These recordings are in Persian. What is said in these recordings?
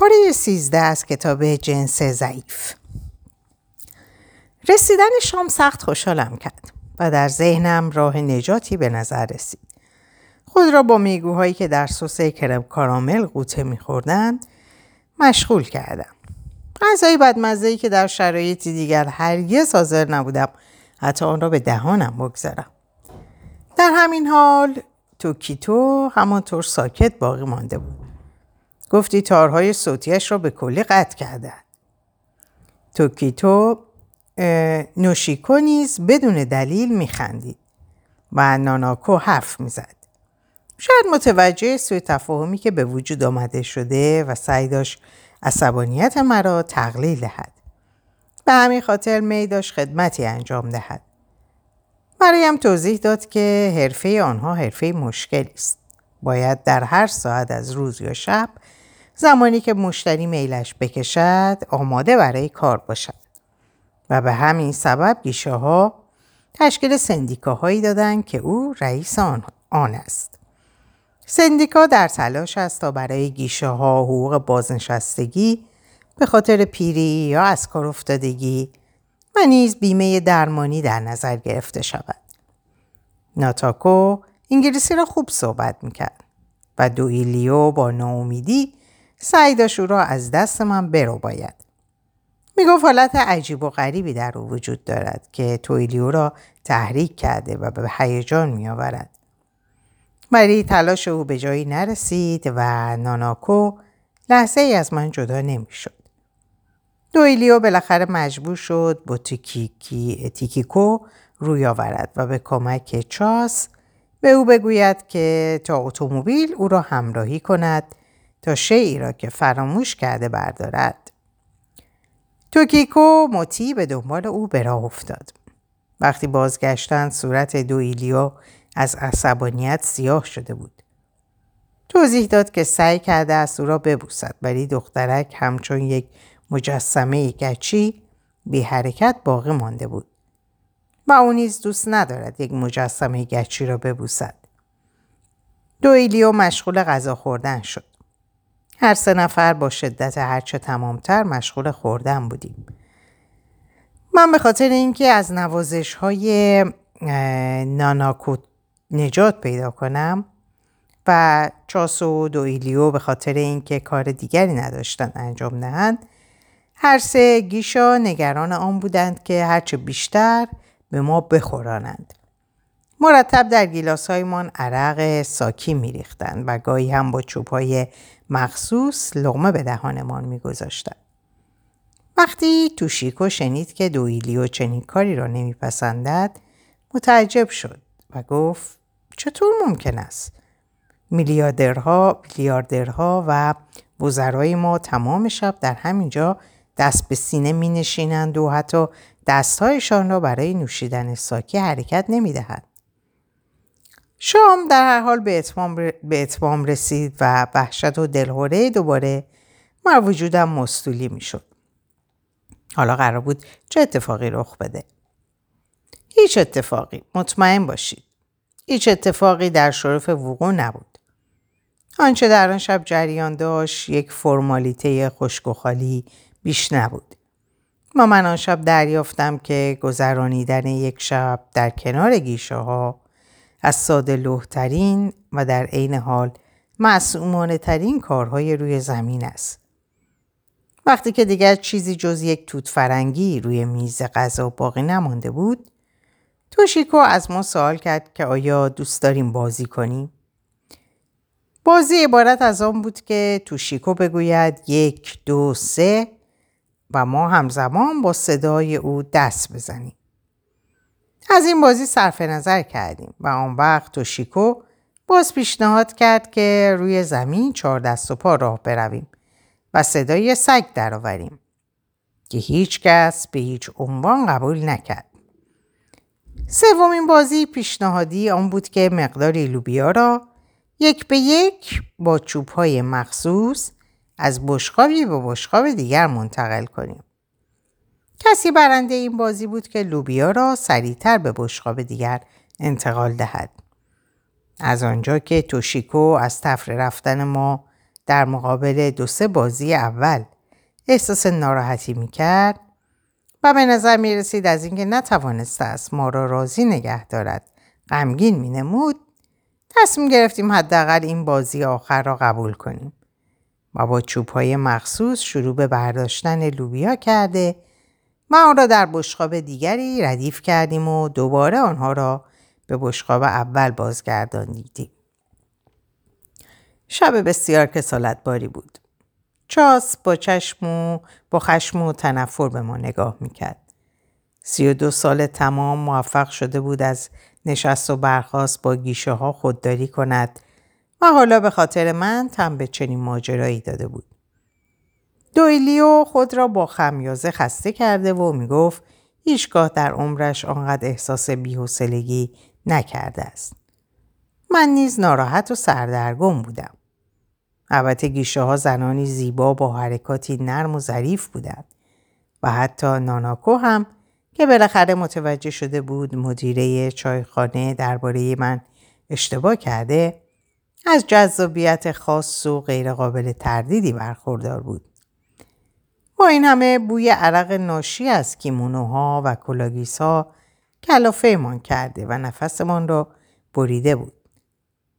پاره سیزده از کتاب جنس ضعیف رسیدن شام سخت خوشحالم کرد و در ذهنم راه نجاتی به نظر رسید. خود را با میگوهایی که در سس کرم کارامل قوطه میخوردند مشغول کردم. غذای بدمزهی که در شرایطی دیگر هرگز حاضر نبودم حتی آن را به دهانم بگذارم. در همین حال توکیتو همانطور ساکت باقی مانده بود. گفتی تارهای صوتیش را به کلی قطع کرده. توکیتو نوشیکو نیز بدون دلیل میخندید و ناناکو حرف می‌زد. شاید متوجه سوء تفاهمی که به وجود آمده شده و سعی داشت عصبانیت مرا تقلیل دهد. به همین خاطر می داشت خدمتی انجام دهد. برایم توضیح داد که حرفه آنها حرفه مشکلی است. باید در هر ساعت از روز یا شب زمانی که مشتری میلش بکشد آماده برای کار باشد. و به همین سبب گیشه ها تشکیل سندیکاهایی دادند که او رئیس آن, آن است. سندیکا در تلاش است تا برای گیشه ها حقوق بازنشستگی به خاطر پیری یا از کار افتادگی و نیز بیمه درمانی در نظر گرفته شود. ناتاکو انگلیسی را خوب صحبت می‌کرد و دویلیو با ناامیدی سعی داشت او را از دست من برو باید. می‌گفت حالت عجیب و غریبی در او وجود دارد که تویلیو را تحریک کرده و به هیجان میآورد. ولی تلاش او به جایی نرسید و ناناکو لحظه ای از من جدا نمی‌شد. دویلیو بالاخره مجبور شد با تیکیکی تیکیکو روی آورد و به کمک چاس به او بگوید که تا اتومبیل او را همراهی کند تا شیعی را که فراموش کرده بردارد. توکیکو مطیع به دنبال او به راه افتاد. وقتی بازگشتند صورت دویلیو از عصبانیت سیاه شده بود. توضیح داد که سعی کرده است او را ببوسد ولی دخترک همچون یک مجسمه گچی بی حرکت باقی مانده بود. و او نیز دوست ندارد یک مجسمه گچی را ببوسد. دویلیو مشغول غذا خوردن شد. هر سه نفر با شدت هرچه تمامتر مشغول خوردن بودیم. من به خاطر اینکه از نوازش های ناناکو نجات پیدا کنم و چاسو و دویلیو به خاطر اینکه کار دیگری نداشتن انجام دهند هر سه گیشا نگران آن بودند که هرچه بیشتر به ما بخورانند. مرتب در گیلاس هایمان عرق ساکی میریختند و گاهی هم با چوب های مخصوص لغمه به دهانمان میگذاشتند. وقتی توشیکو شنید که دویلیو چنین کاری را نمیپسندد متعجب شد و گفت چطور ممکن است؟ میلیاردرها، میلیاردرها و وزرای ما تمام شب در همینجا دست به سینه می نشینند و حتی دستهایشان را برای نوشیدن ساکی حرکت نمی دهند. شام در هر حال به اتمام, به اتمام رسید و وحشت و دلهوره دوباره مر وجودم مستولی می شد. حالا قرار بود چه اتفاقی رخ بده؟ هیچ اتفاقی مطمئن باشید. هیچ اتفاقی در شرف وقوع نبود. آنچه در آن شب جریان داشت یک فرمالیته خشک و خالی بیش نبود. ما من آن شب دریافتم که گذرانیدن یک شب در کنار گیشه ها از ساده لوحترین و در عین حال معصومانه ترین کارهای روی زمین است. وقتی که دیگر چیزی جز یک توت فرنگی روی میز غذا باقی نمانده بود، توشیکو از ما سوال کرد که آیا دوست داریم بازی کنیم؟ بازی عبارت از آن بود که توشیکو بگوید یک دو سه و ما همزمان با صدای او دست بزنیم. از این بازی صرف نظر کردیم و آن وقت توشیکو باز پیشنهاد کرد که روی زمین چهار دست و پا راه برویم و صدای سگ درآوریم که هیچ کس به هیچ عنوان قبول نکرد. سومین بازی پیشنهادی آن بود که مقداری لوبیا را یک به یک با چوبهای مخصوص از بشقابی به بشقاب دیگر منتقل کنیم. کسی برنده این بازی بود که لوبیا را سریعتر به بشقاب دیگر انتقال دهد. از آنجا که توشیکو از تفره رفتن ما در مقابل دو سه بازی اول احساس ناراحتی می‌کرد و به نظر می رسید از اینکه نتوانسته است ما را راضی نگه دارد غمگین می نمود تصمیم گرفتیم حداقل این بازی آخر را قبول کنیم و با چوب های مخصوص شروع به برداشتن لوبیا کرده و آن را در بشقاب دیگری ردیف کردیم و دوباره آنها را به بشقاب اول بازگرداندیم. شب بسیار کسالت باری بود. چاس با چشم و با خشم و تنفر به ما نگاه می‌کرد. سی و دو سال تمام موفق شده بود از نشست و برخواست با گیشه ها خودداری کند و حالا به خاطر من تم به چنین ماجرایی داده بود. دویلیو خود را با خمیازه خسته کرده و می‌گفت هیچگاه در عمرش آنقدر احساس بیحوصلگی نکرده است. من نیز ناراحت و سردرگم بودم. البته گیشه ها زنانی زیبا با حرکاتی نرم و ظریف بودند و حتی ناناکو هم که بالاخره متوجه شده بود مدیره چایخانه درباره من اشتباه کرده از جذابیت خاص و غیرقابل تردیدی برخوردار بود. با این همه بوی عرق ناشی از کیمونوها و کلاگیس ها کلافهمان کرده و نفسمان را بریده بود.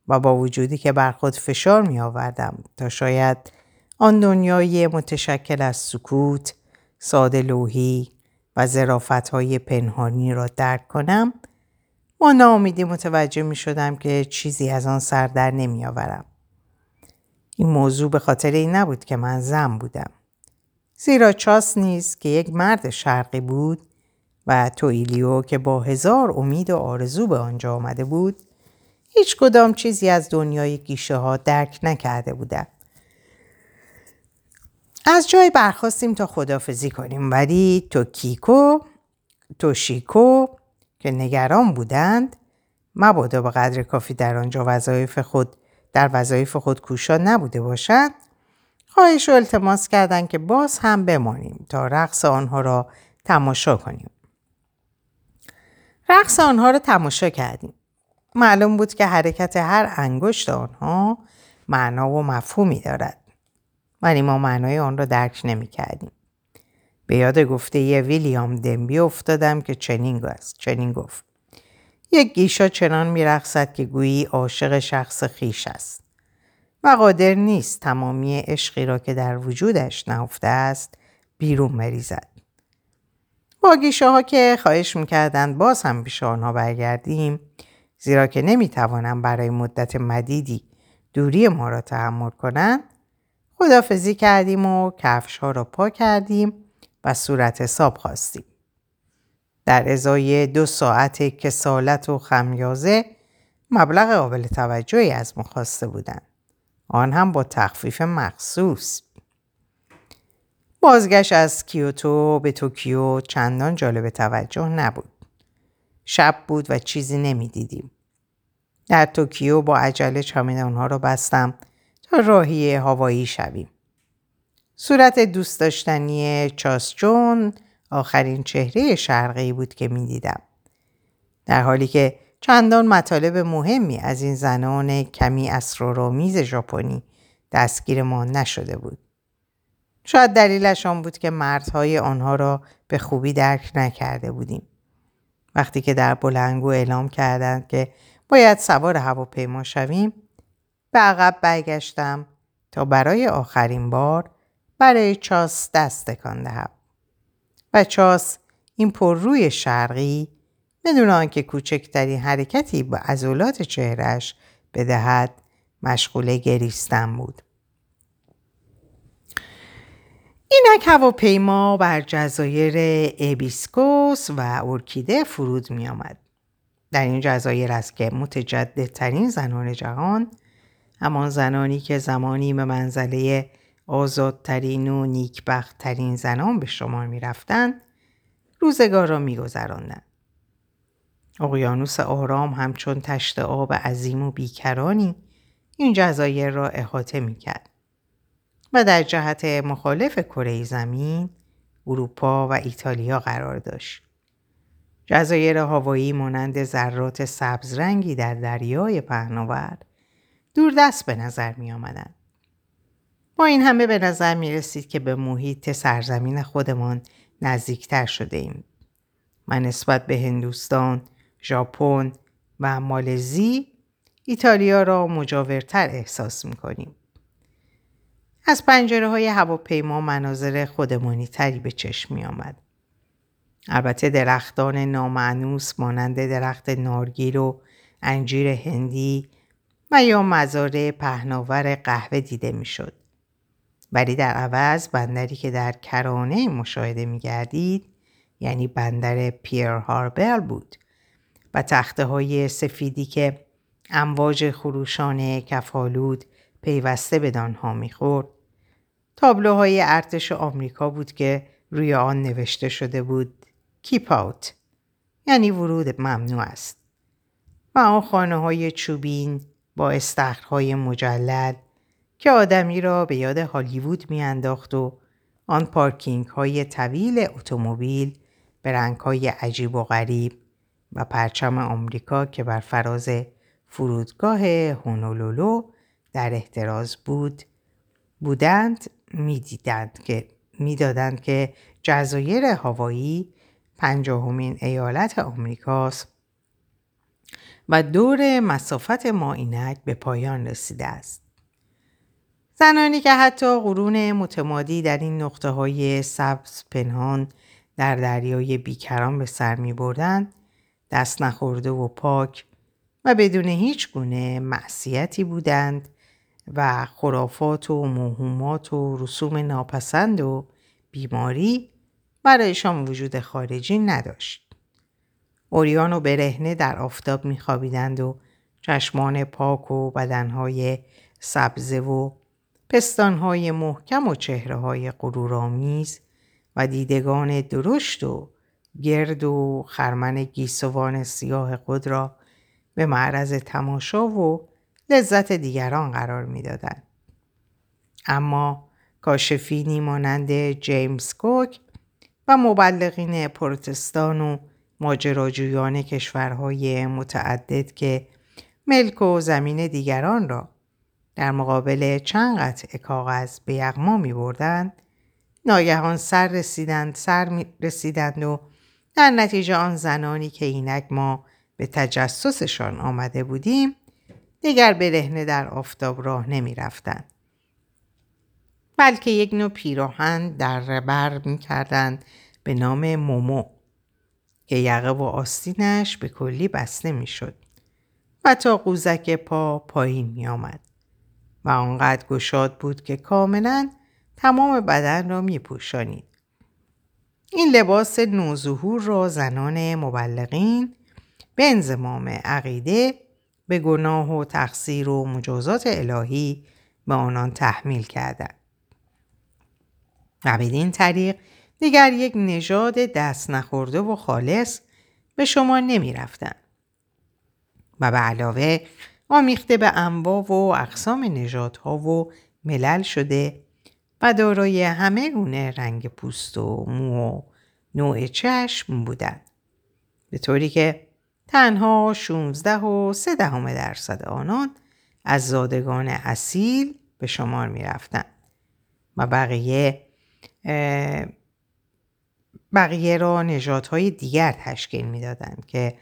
و با وجودی که بر خود فشار می آوردم تا شاید آن دنیای متشکل از سکوت، ساده لوحی و زرافت های پنهانی را درک کنم با ناامیدی متوجه می شدم که چیزی از آن سر در نمی آورم. این موضوع به خاطر این نبود که من زن بودم. زیرا چاس نیست که یک مرد شرقی بود و تویلیو که با هزار امید و آرزو به آنجا آمده بود هیچ کدام چیزی از دنیای گیشه ها درک نکرده بودم. از جای برخواستیم تا خدافزی کنیم ولی تو کیکو تو شیکو که نگران بودند مبادا به قدر کافی در آنجا وظایف خود در وظایف خود کوشا نبوده باشند خواهش و التماس کردند که باز هم بمانیم تا رقص آنها را تماشا کنیم رقص آنها را تماشا کردیم معلوم بود که حرکت هر انگشت آنها معنا و مفهومی دارد ولی ما معنای آن را درک نمی کردیم. به یاد گفته یه ویلیام دنبی افتادم که چنین است. چنین گفت. یک گیشا چنان میرقصد که گویی عاشق شخص خیش است و قادر نیست تمامی عشقی را که در وجودش نهفته است بیرون مریزد. با گیشه ها که خواهش می‌کردند باز هم پیش آنها برگردیم زیرا که نمی‌توانم برای مدت مدیدی دوری ما را تحمل کنند خدافزی کردیم و کفش ها را پا کردیم و صورت حساب خواستیم. در ازای دو ساعت کسالت و خمیازه مبلغ قابل توجهی از ما خواسته بودند. آن هم با تخفیف مخصوص. بازگشت از کیوتو به توکیو چندان جالب توجه نبود. شب بود و چیزی نمی‌دیدیم. در توکیو با عجله چمدانها را بستم تا راهی هوایی شویم. صورت دوست داشتنی چاسچون آخرین چهره شرقی بود که می‌دیدم. در حالی که چندان مطالب مهمی از این زنان کمی اسرارآمیز ژاپنی دستگیر ما نشده بود. شاید دلیلش آن بود که مردهای آنها را به خوبی درک نکرده بودیم. وقتی که در بلنگو اعلام کردند که باید سوار هواپیما شویم به عقب برگشتم تا برای آخرین بار برای چاس دست تکان دهم و چاس این روی شرقی بدون آنکه کوچکترین حرکتی به عضلات چهرش بدهد مشغول گریستن بود اینک هواپیما بر جزایر ابیسکوس و اورکیده فرود می آمد. در این جزایر است که متجددترین زنان جهان همان زنانی که زمانی به منزله آزادترین و نیکبختترین زنان به شما می رفتن روزگار را می گذراندن. اقیانوس آرام همچون تشت آب عظیم و بیکرانی این جزایر را احاطه می کرد. و در جهت مخالف کره زمین اروپا و ایتالیا قرار داشت. جزایر هوایی مانند ذرات سبزرنگی در دریای پهناور دور دست به نظر می آمدن. با این همه به نظر می رسید که به محیط سرزمین خودمان نزدیکتر شده ایم. و نسبت به هندوستان، ژاپن و مالزی ایتالیا را مجاورتر احساس می کنیم. از پنجره های هواپیما مناظر خودمانی تری به چشم می آمد. البته درختان نامعنوس مانند درخت نارگیل و انجیر هندی و یا مزارع پهناور قهوه دیده می‌شد. ولی در عوض بندری که در کرانه مشاهده می گردید یعنی بندر پیر هاربر بود و تخته های سفیدی که امواج خروشان کفالود پیوسته به دانها می‌خورد. تابلوهای ارتش آمریکا بود که روی آن نوشته شده بود کیپ آوت یعنی ورود ممنوع است. و آن خانه های چوبین با استخرهای مجلل که آدمی را به یاد هالیوود میانداخت و آن پارکینگ های طویل اتومبیل به رنگ های عجیب و غریب و پرچم آمریکا که بر فراز فرودگاه هونولولو در احتراز بود بودند می‌دیدند که می‌دادند که جزایر هاوایی پنجاهمین ایالت آمریکاست و دور مسافت ماینک به پایان رسیده است. زنانی که حتی قرون متمادی در این نقطه های سبز پنهان در دریای بیکران به سر می بردن، دست نخورده و پاک و بدون هیچ گونه معصیتی بودند و خرافات و موهومات و رسوم ناپسند و بیماری برایشان وجود خارجی نداشت. اوریان و برهنه در آفتاب میخوابیدند و چشمان پاک و بدنهای سبزه و پستانهای محکم و چهره های غرورآمیز و دیدگان درشت و گرد و خرمن گیسوان سیاه خود را به معرض تماشا و لذت دیگران قرار می‌دادند. اما کاشفینی مانند جیمز کوک و مبلغین پروتستان و ماجراجویان کشورهای متعدد که ملک و زمین دیگران را در مقابل چند قطع کاغذ به یغما می بردند ناگهان سر رسیدند سر رسیدند و در نتیجه آن زنانی که اینک ما به تجسسشان آمده بودیم دیگر برهنه در آفتاب راه نمی رفتن. بلکه یک نوع پیراهن در بر می کردند به نام مومو که یقه و آستینش به کلی بسته می شد و تا قوزک پا پایین می آمد و آنقدر گشاد بود که کاملا تمام بدن را می پوشانید. این لباس نوظهور را زنان مبلغین به انزمام عقیده به گناه و تقصیر و مجازات الهی به آنان تحمیل کردند. و بدین طریق دیگر یک نژاد دست نخورده و خالص به شما نمی رفتن. و به علاوه آمیخته به انواع و اقسام نژادها و ملل شده و دارای همه گونه رنگ پوست و مو و نوع چشم بودند. به طوری که تنها 16 و 3 دهم درصد آنان از زادگان اصیل به شمار می رفتن و بقیه بقیه را نژادهای دیگر تشکیل می‌دادند که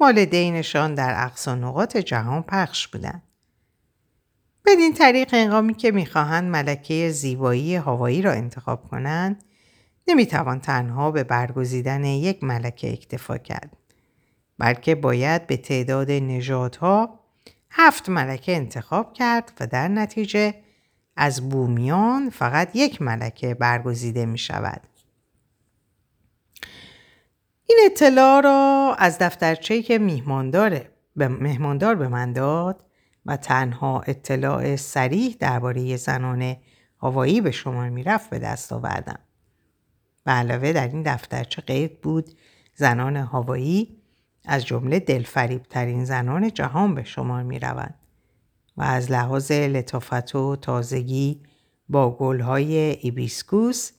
والدینشان در اقصا نقاط جهان پخش بودند. بدین طریق انقامی که می‌خواهند ملکه زیبایی هوایی را انتخاب کنند نمی‌توان تنها به برگزیدن یک ملکه اکتفا کرد بلکه باید به تعداد نژادها هفت ملکه انتخاب کرد و در نتیجه از بومیان فقط یک ملکه برگزیده می شود. این اطلاع را از دفترچه‌ای که میهماندار به مهماندار به من داد و تنها اطلاع سریح درباره زنان هوایی به شما می‌رفت به دست آوردم. به علاوه در این دفترچه قید بود زنان هوایی از جمله دلفریب ترین زنان جهان به شما می روند و از لحاظ لطافت و تازگی با گلهای ایبیسکوس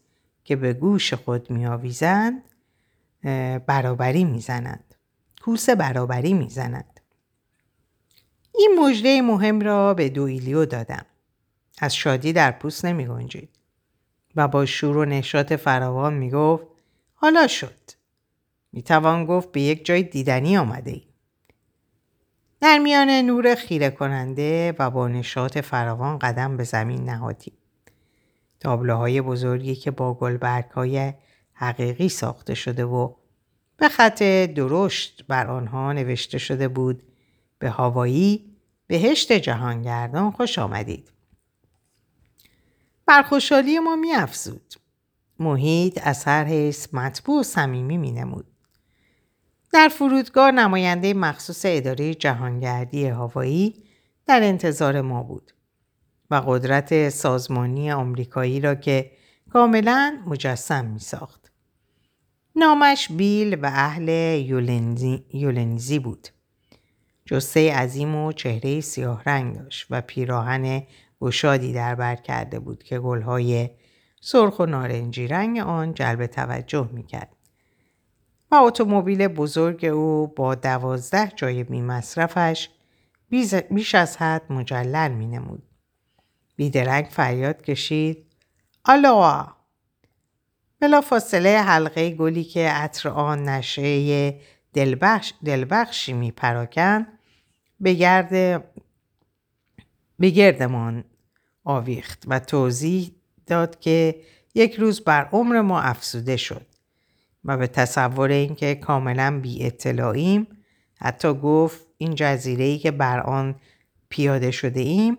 که به گوش خود می آویزند برابری می زنند. کوس برابری می زنند. این مجده مهم را به دویلیو دادم. از شادی در پوست نمی گنجید. و با شور و نشاط فراوان می گفت حالا شد. می توان گفت به یک جای دیدنی آمده ای. در میان نور خیره کننده و با نشاط فراوان قدم به زمین نهادیم. تابلوهای بزرگی که با گلبرگ های حقیقی ساخته شده و به خط درشت بر آنها نوشته شده بود به هوایی بهشت جهانگردان خوش آمدید. بر خوشحالی ما می افزود. محیط از هر حیث مطبوع و صمیمی می نمود. در فرودگاه نماینده مخصوص اداره جهانگردی هوایی در انتظار ما بود و قدرت سازمانی آمریکایی را که کاملا مجسم می ساخت. نامش بیل و اهل یولنزی, بود. جسه عظیم و چهره سیاه رنگ داشت و پیراهن گشادی در بر کرده بود که گلهای سرخ و نارنجی رنگ آن جلب توجه می کرد. و اتومبیل بزرگ او با دوازده جای بی مصرفش بیش از حد مجلل می نمود. بیدرنگ فریاد کشید آلوا بلا فاصله حلقه گلی که عطر آن نشه دلبخش دلبخشی می پراکن به گرد به گردمان آویخت و توضیح داد که یک روز بر عمر ما افسوده شد و به تصور اینکه کاملا بی اطلاعیم حتی گفت این جزیره که بر آن پیاده شده ایم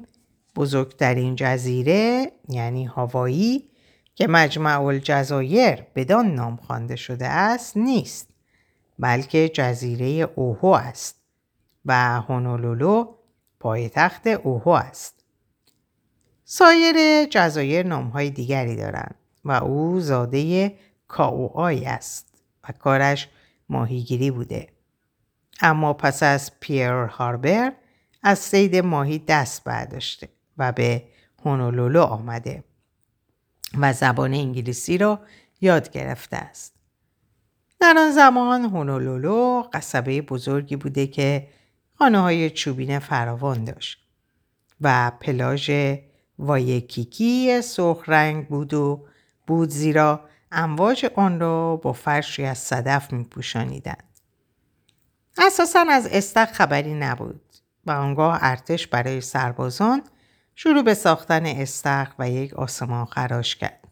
بزرگترین جزیره یعنی هاوایی که مجمع الجزایر بدان نام خوانده شده است نیست بلکه جزیره اوهو است. و هونولولو پایتخت اوهو است سایر جزایر نامهای دیگری دارند و او زاده کاوآی است و کارش ماهیگیری بوده اما پس از پیر هاربر از سید ماهی دست برداشته و به هونولولو آمده و زبان انگلیسی را یاد گرفته است. در آن زمان هونولولو قصبه بزرگی بوده که خانه های چوبین فراوان داشت و پلاژ وایکیکی سرخ رنگ بود و بود زیرا امواج آن را با فرشی از صدف می پوشانیدن. اساسا از استق خبری نبود و آنگاه ارتش برای سربازان شروع به ساختن استخ و یک آسمان خراش کرد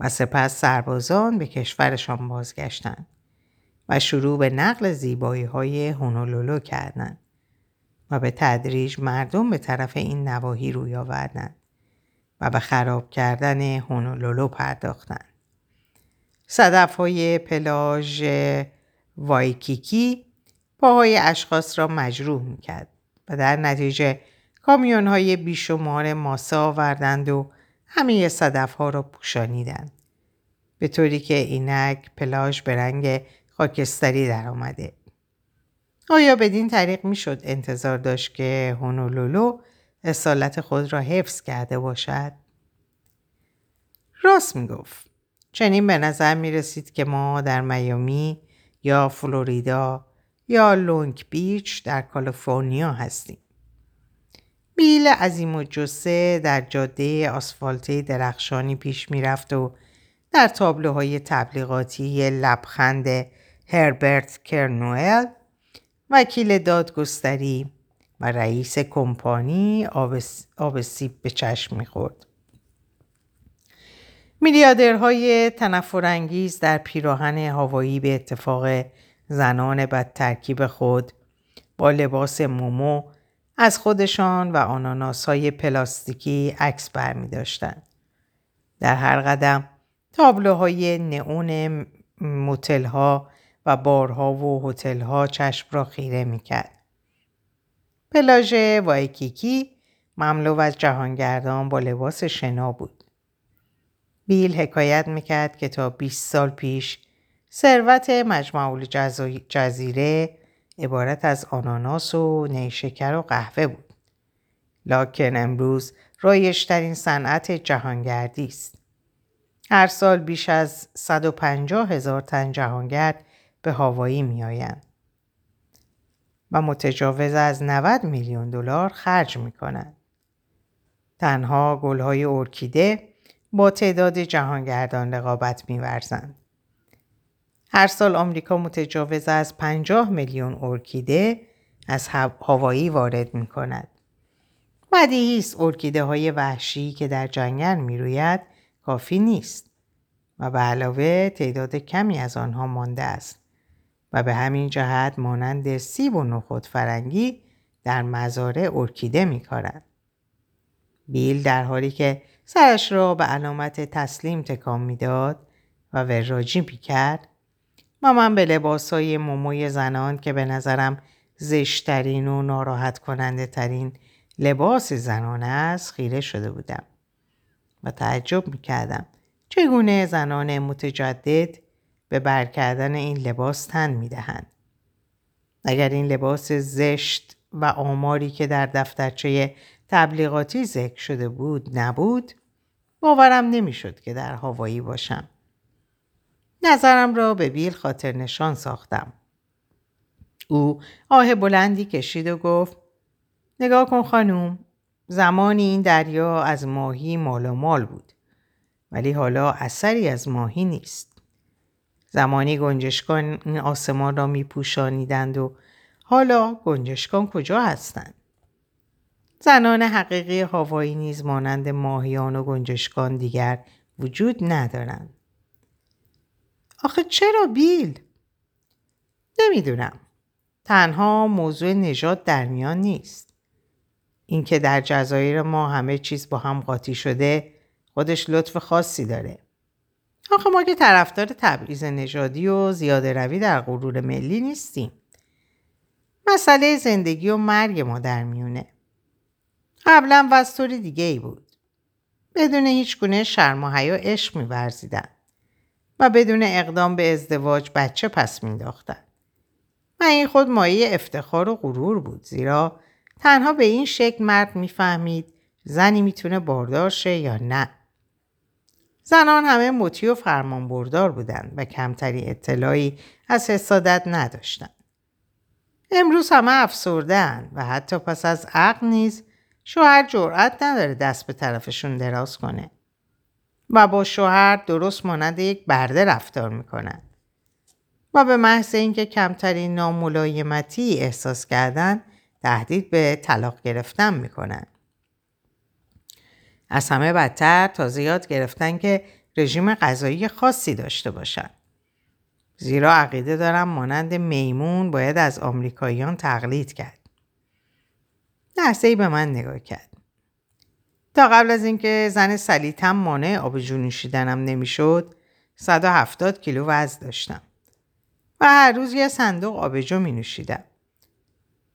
و سپس سربازان به کشورشان بازگشتند و شروع به نقل زیبایی های هونولولو کردند و به تدریج مردم به طرف این نواحی روی آوردند و به خراب کردن هونولولو پرداختند. صدف های پلاژ وایکیکی پاهای اشخاص را مجروح می‌کرد و در نتیجه کامیون های بیشمار ماسه آوردند و همه صدف ها را پوشانیدند. به طوری که اینک پلاژ به رنگ خاکستری در آمده. آیا بدین طریق می‌شد انتظار داشت که هونولولو اصالت خود را حفظ کرده باشد؟ راست می‌گفت. چنین به نظر می رسید که ما در میامی یا فلوریدا یا لونگ بیچ در کالیفرنیا هستیم. بیل عظیم و جسه در جاده آسفالتی درخشانی پیش می‌رفت و در تابلوهای تبلیغاتی لبخند هربرت کرنوئل وکیل دادگستری و رئیس کمپانی آب سیب به چشم می‌خورد. میلیاردرهای تنفرانگیز در پیراهن هوایی به اتفاق زنان بد ترکیب خود با لباس مومو از خودشان و آناناس های پلاستیکی عکس برمی داشتن. در هر قدم تابلوهای نئون موتل و بارها و هتل ها چشم را خیره می کرد. پلاژ وایکیکی مملو از جهانگردان با لباس شنا بود. بیل حکایت می‌کرد که تا 20 سال پیش ثروت مجمع جزیره عبارت از آناناس و نیشکر و قهوه بود. لاکن امروز رایشترین صنعت جهانگردی است. هر سال بیش از 150 هزار تن جهانگرد به هاوایی می آیند و متجاوز از 90 میلیون دلار خرج می کنند. تنها گلهای ارکیده با تعداد جهانگردان رقابت میورزند. هر سال آمریکا متجاوز از 50 میلیون ارکیده از هوایی وارد می کند. بدیهی است ارکیده های وحشی که در جنگل می‌روید کافی نیست و به علاوه تعداد کمی از آنها مانده است و به همین جهت مانند سیب و نخود فرنگی در مزارع ارکیده می بیل در حالی که سرش را به علامت تسلیم تکان می‌داد و وراجی کرد و من به لباس های موموی زنان که به نظرم زشترین و ناراحت کننده ترین لباس زنان است خیره شده بودم و تعجب می‌کردم چگونه زنان متجدد به برکردن این لباس تن می‌دهند. اگر این لباس زشت و آماری که در دفترچه تبلیغاتی ذکر شده بود نبود باورم نمی‌شد که در هوایی باشم. نظرم را به بیل خاطر نشان ساختم. او آه بلندی کشید و گفت نگاه کن خانوم زمانی این دریا از ماهی مال مال بود ولی حالا اثری از ماهی نیست. زمانی گنجشکان این آسمان را می پوشانیدند و حالا گنجشکان کجا هستند؟ زنان حقیقی هاوایی نیز مانند ماهیان و گنجشکان دیگر وجود ندارند. آخه چرا بیل؟ نمی‌دونم. تنها موضوع نجات در میان نیست. اینکه در جزایر ما همه چیز با هم قاطی شده خودش لطف خاصی داره. آخه ما که طرفدار تبعیض نژادی و زیاده روی در غرور ملی نیستیم. مسئله زندگی و مرگ ما در میونه. قبلا وستور دیگه ای بود. بدون هیچ گونه شرم و حیا عشق میورزیدن و بدون اقدام به ازدواج بچه پس مینداختن و این خود مایه افتخار و غرور بود زیرا تنها به این شکل مرد می‌فهمید زنی می‌تونه باردار شه یا نه. زنان همه مطیع و فرمان بردار بودند و کمتری اطلاعی از حسادت نداشتند. امروز همه افسردن و حتی پس از عقل نیز شوهر جرأت نداره دست به طرفشون دراز کنه و با شوهر درست مانند یک برده رفتار می‌کنن و به محض اینکه کمترین ناملایمتی احساس کردن تهدید به طلاق گرفتن می‌کنن از همه بدتر تا زیاد گرفتن که رژیم غذایی خاصی داشته باشن زیرا عقیده دارم مانند میمون باید از آمریکاییان تقلید کرد لحظه ای به من نگاه کرد. تا قبل از اینکه زن سلیتم مانع آب نوشیدنم نمی‌شد 170 کیلو وزن داشتم و هر روز یه صندوق آبجو می نوشیدم.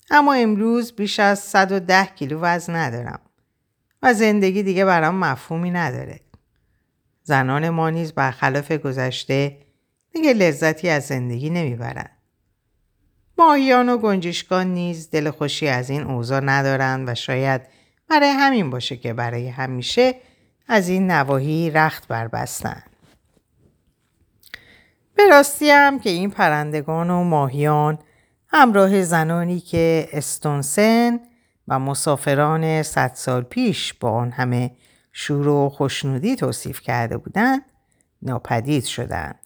اما امروز بیش از 110 کیلو وزن ندارم و زندگی دیگه برام مفهومی نداره. زنان ما نیز برخلاف گذشته دیگه لذتی از زندگی نمی‌برند. ماهیان و گنجشکان نیز دل خوشی از این اوضاع ندارند و شاید برای همین باشه که برای همیشه از این نواحی رخت بربستن. به راستی هم که این پرندگان و ماهیان همراه زنانی که استونسن و مسافران صد سال پیش با آن همه شور و خوشنودی توصیف کرده بودند ناپدید شدند.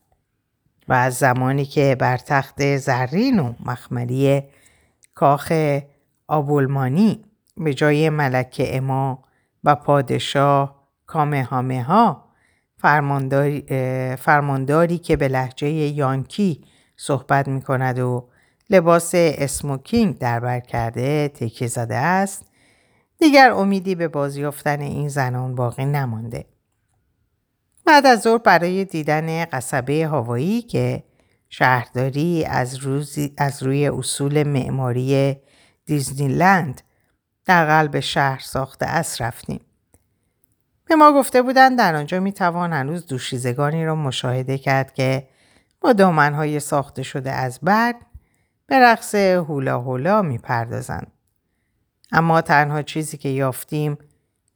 و از زمانی که بر تخت زرین و مخملی کاخ آبولمانی به جای ملکه اما و پادشاه کامهامه ها فرمانداری, فرمانداری که به لحجه یانکی صحبت می کند و لباس اسموکینگ دربر کرده تکیه زده است دیگر امیدی به بازیافتن این زنان باقی نمانده بعد از ظهر برای دیدن قصبه هوایی که شهرداری از, از روی اصول معماری دیزنیلند در قلب شهر ساخته است رفتیم. به ما گفته بودند در آنجا می توان هنوز دوشیزگانی را مشاهده کرد که با دامنهای ساخته شده از برگ به رقص هولا هولا می پردازند. اما تنها چیزی که یافتیم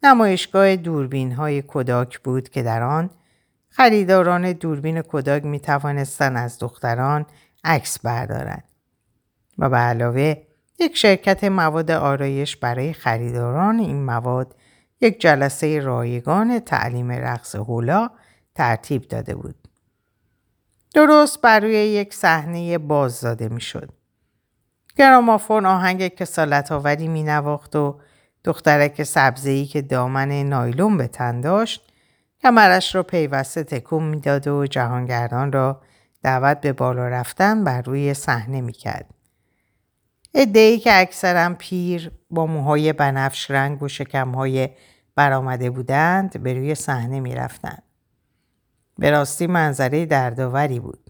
نمایشگاه دوربین های کداک بود که در آن خریداران دوربین کداگ می توانستند از دختران عکس بردارند و به علاوه یک شرکت مواد آرایش برای خریداران این مواد یک جلسه رایگان تعلیم رقص هولا ترتیب داده بود. درست بر روی یک صحنه باز داده می‌شد. گرامافون آهنگ کسالت آوری می نواخت و دخترک سبزهی که دامن نایلون به تن داشت کمرش را پیوسته تکون می‌داد و جهانگردان را دعوت به بالا رفتن بر روی صحنه می‌کرد. ادهی که اکثرا پیر با موهای بنفش رنگ و شکمهای برآمده بودند به روی صحنه می‌رفتند. به راستی منظره دردآوری بود.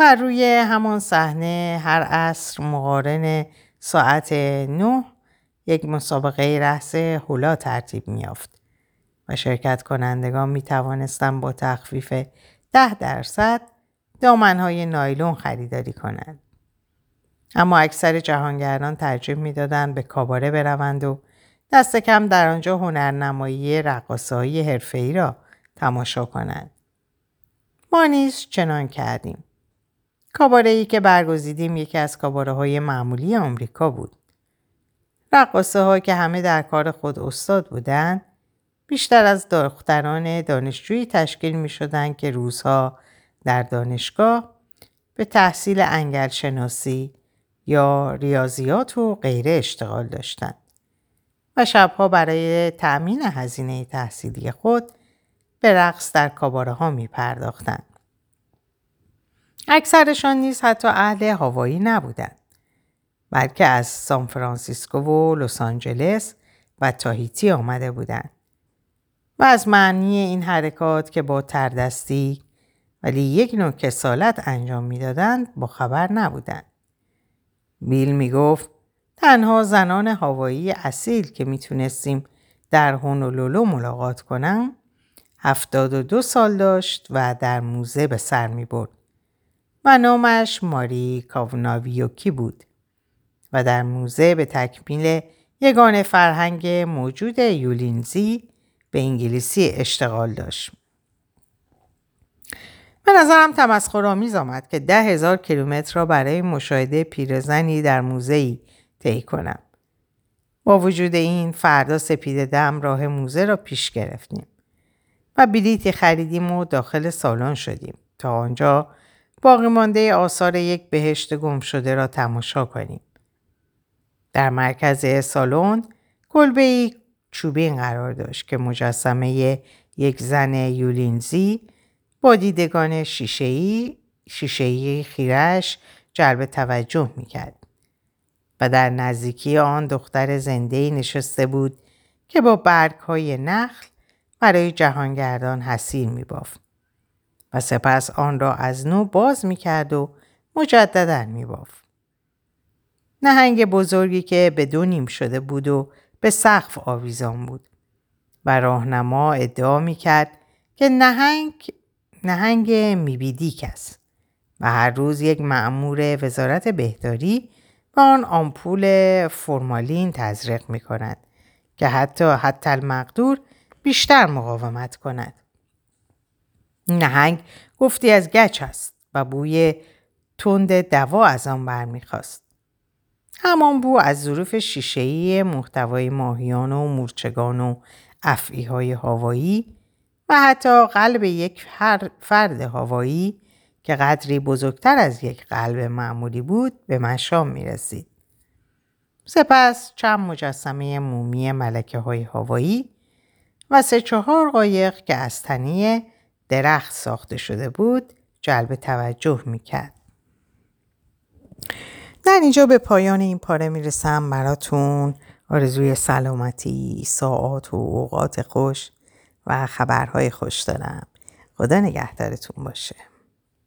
بر روی همان صحنه هر عصر مقارن ساعت نه یک مسابقه رحص هولا ترتیب میافت و شرکت کنندگان می توانستند با تخفیف ده درصد دامنهای نایلون خریداری کنند. اما اکثر جهانگردان ترجیح می‌دادند به کاباره بروند و دست کم در آنجا هنرنمایی رقاصایی حرفه‌ای را تماشا کنند. ما نیز چنان کردیم. کاباره ای که برگزیدیم یکی از کاباره های معمولی آمریکا بود. رقاصه ها که همه در کار خود استاد بودند بیشتر از دختران دانشجویی تشکیل می شدند که روزها در دانشگاه به تحصیل انگل شناسی یا ریاضیات و غیره اشتغال داشتند و شبها برای تأمین هزینه تحصیلی خود به رقص در کاباره ها می پرداختند. اکثرشان نیز حتی اهل هوایی نبودند بلکه از سان فرانسیسکو و لس آنجلس و تاهیتی آمده بودند و از معنی این حرکات که با تردستی ولی یک نوع کسالت انجام می‌دادند با خبر نبودند. بیل می گفت تنها زنان هوایی اصیل که می‌تونستیم در هونولولو ملاقات کنم هفتاد و دو سال داشت و در موزه به سر می برد و نامش ماری کاوناویوکی بود و در موزه به تکمیل یگان فرهنگ موجود یولینزی به انگلیسی اشتغال داشت. به نظرم تمسخرآمیز آمد که ده هزار کیلومتر را برای مشاهده پیرزنی در موزهی طی کنم. با وجود این فردا سپید دم راه موزه را پیش گرفتیم و بلیتی خریدیم و داخل سالن شدیم تا آنجا باقی مانده آثار یک بهشت گم شده را تماشا کنیم. در مرکز سالن کلبه چوبین قرار داشت که مجسمه یک زن یولینزی با دیدگان شیشهی شیشهی خیرش جلب توجه می‌کرد و در نزدیکی آن دختر زنده نشسته بود که با برگ های نخل برای جهانگردان حسیر میبافت و سپس آن را از نو باز می‌کرد و مجددا میبافت. نهنگ بزرگی که به دو نیم شده بود و به سقف آویزان بود و راهنما ادعا می‌کرد که نهنگ نهنگ میبیدیک است و هر روز یک معمور وزارت بهداری به آن آمپول فرمالین تزریق می کند که حتی حتی المقدور بیشتر مقاومت کند. نهنگ گفتی از گچ است و بوی تند دوا از آن برمیخواست. همان بو از ظروف شیشه‌ای محتوای ماهیان و مورچگان و افعی هوایی و حتی قلب یک فرد هوایی که قدری بزرگتر از یک قلب معمولی بود به مشام می رسید. سپس چند مجسمه مومی ملکه های هوایی و سه چهار قایق که از تنیه درخت ساخته شده بود جلب توجه می کرد. در اینجا به پایان این پاره می‌رسم براتون آرزوی سلامتی، ساعات و اوقات خوش و خبرهای خوش دارم. خدا نگهدارتون باشه.